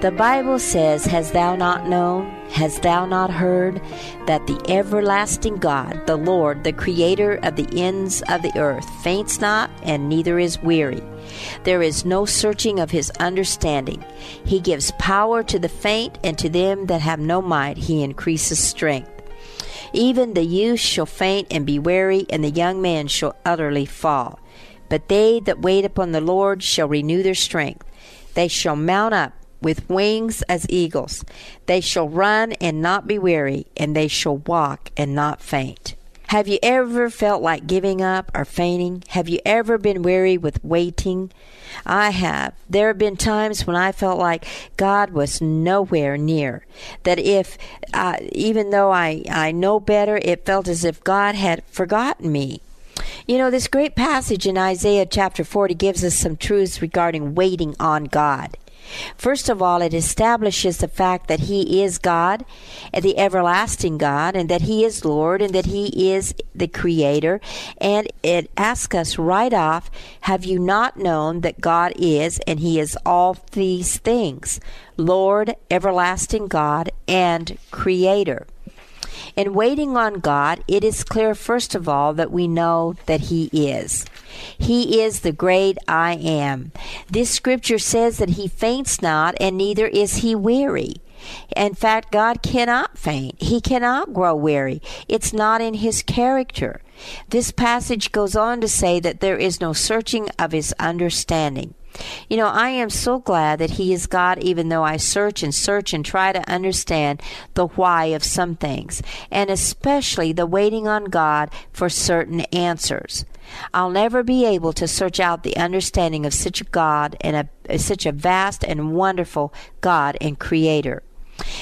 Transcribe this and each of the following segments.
The Bible says, Has thou not known, hast thou not heard, that the everlasting God, the Lord, the Creator of the ends of the earth, faints not and neither is weary? There is no searching of his understanding. He gives power to the faint, and to them that have no might he increases strength. Even the youth shall faint and be weary, and the young man shall utterly fall. But they that wait upon the Lord shall renew their strength. They shall mount up with wings as eagles. They shall run and not be weary, and they shall walk and not faint. Have you ever felt like giving up or fainting? Have you ever been weary with waiting? I have. There have been times when I felt like God was nowhere near. That if, uh, even though I, I know better, it felt as if God had forgotten me. You know, this great passage in Isaiah chapter 40 gives us some truths regarding waiting on God. First of all, it establishes the fact that He is God, the everlasting God, and that He is Lord, and that He is the Creator. And it asks us right off Have you not known that God is, and He is all these things? Lord, everlasting God, and Creator. In waiting on God, it is clear, first of all, that we know that He is. He is the great I am. This scripture says that He faints not, and neither is He weary. In fact, God cannot faint. He cannot grow weary. It's not in His character. This passage goes on to say that there is no searching of His understanding. You know, I am so glad that He is God, even though I search and search and try to understand the why of some things, and especially the waiting on God for certain answers. I'll never be able to search out the understanding of such a God and a, such a vast and wonderful God and Creator.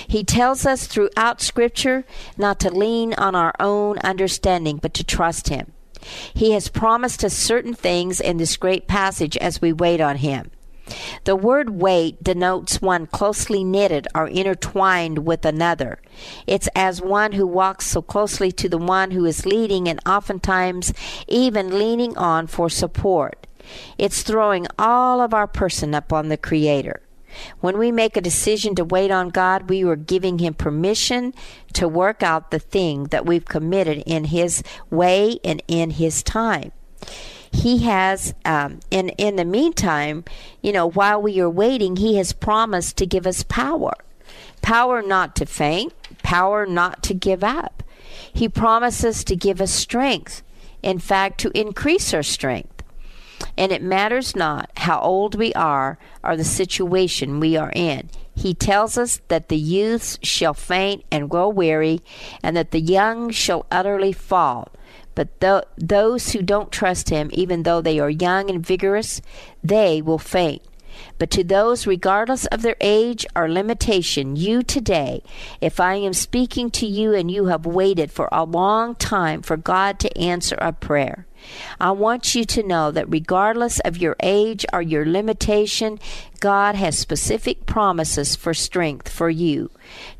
He tells us throughout Scripture not to lean on our own understanding, but to trust Him. He has promised us certain things in this great passage as we wait on Him. The word wait denotes one closely knitted or intertwined with another. It's as one who walks so closely to the one who is leading and oftentimes even leaning on for support. It's throwing all of our person upon the Creator. When we make a decision to wait on God, we are giving Him permission to work out the thing that we've committed in His way and in His time. He has, um, in in the meantime, you know, while we are waiting, He has promised to give us power, power not to faint, power not to give up. He promises to give us strength. In fact, to increase our strength. And it matters not how old we are or the situation we are in. He tells us that the youths shall faint and grow weary, and that the young shall utterly fall. But th- those who don't trust him, even though they are young and vigorous, they will faint. But to those, regardless of their age or limitation, you today, if I am speaking to you and you have waited for a long time for God to answer a prayer, I want you to know that regardless of your age or your limitation, God has specific promises for strength for you.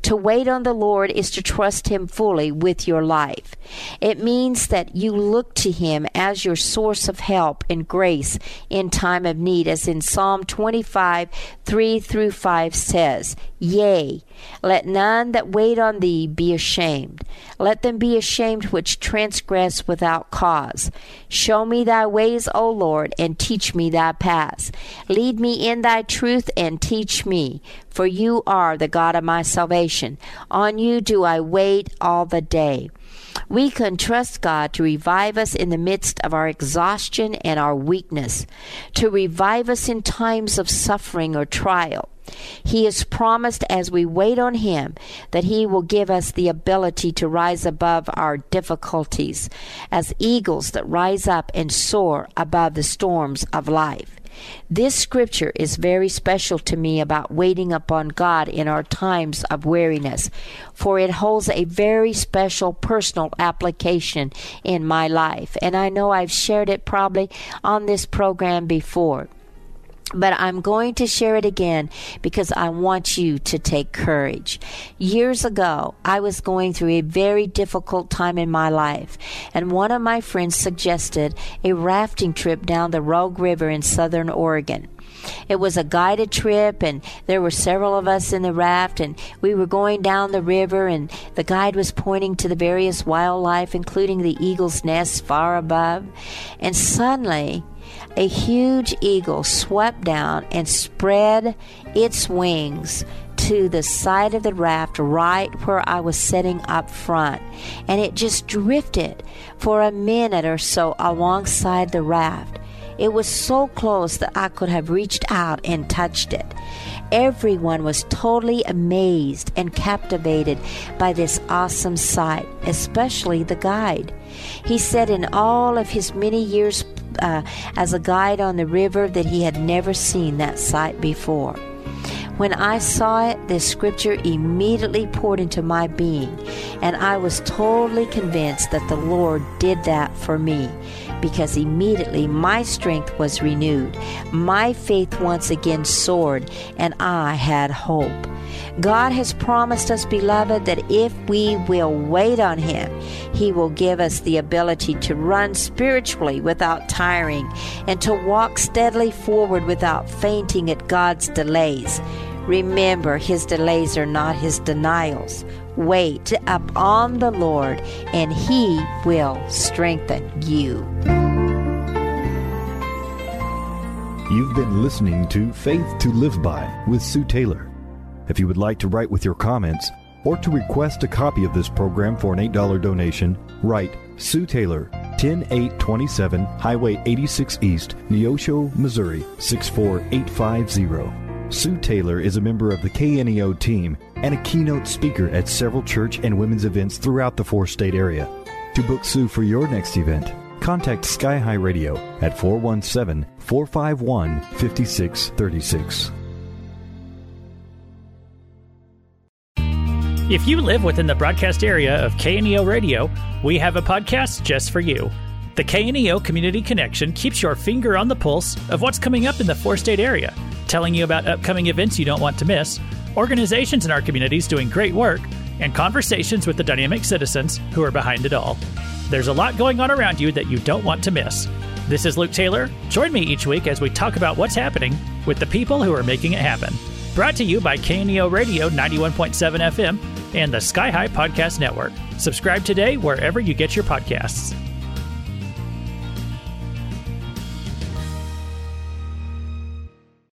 To wait on the Lord is to trust Him fully with your life. It means that you look to Him as your source of help and grace in time of need, as in Psalm 25 3 through 5 says, Yea, let none that wait on thee be ashamed. Let them be ashamed which transgress without cause. Show me thy ways, O Lord, and teach me thy paths. Lead me in thy truth and teach me, for you are the God of my salvation. On you do I wait all the day. We can trust God to revive us in the midst of our exhaustion and our weakness, to revive us in times of suffering or trial. He has promised as we wait on Him that He will give us the ability to rise above our difficulties as eagles that rise up and soar above the storms of life. This scripture is very special to me about waiting upon God in our times of weariness, for it holds a very special personal application in my life. And I know I've shared it probably on this program before. But I'm going to share it again because I want you to take courage. Years ago, I was going through a very difficult time in my life, and one of my friends suggested a rafting trip down the Rogue River in southern Oregon. It was a guided trip, and there were several of us in the raft, and we were going down the river, and the guide was pointing to the various wildlife, including the eagle's nest far above. And suddenly, a huge eagle swept down and spread its wings to the side of the raft right where I was sitting up front, and it just drifted for a minute or so alongside the raft. It was so close that I could have reached out and touched it. Everyone was totally amazed and captivated by this awesome sight, especially the guide. He said in all of his many years uh, as a guide on the river that he had never seen that sight before. When I saw it, this scripture immediately poured into my being, and I was totally convinced that the Lord did that for me because immediately my strength was renewed. My faith once again soared, and I had hope. God has promised us, beloved, that if we will wait on Him, He will give us the ability to run spiritually without tiring and to walk steadily forward without fainting at God's delays. Remember, His delays are not His denials. Wait upon the Lord, and He will strengthen you. You've been listening to Faith to Live By with Sue Taylor. If you would like to write with your comments or to request a copy of this program for an $8 donation, write Sue Taylor, 10827 Highway 86 East, Neosho, Missouri 64850. Sue Taylor is a member of the KNEO team and a keynote speaker at several church and women's events throughout the four state area. To book Sue for your next event, contact Sky High Radio at 417 451 5636. If you live within the broadcast area of KNEO Radio, we have a podcast just for you. The KNEO Community Connection keeps your finger on the pulse of what's coming up in the four state area, telling you about upcoming events you don't want to miss, organizations in our communities doing great work, and conversations with the dynamic citizens who are behind it all. There's a lot going on around you that you don't want to miss. This is Luke Taylor. Join me each week as we talk about what's happening with the people who are making it happen. Brought to you by KNEO Radio 91.7 FM and the Sky High Podcast Network. Subscribe today wherever you get your podcasts.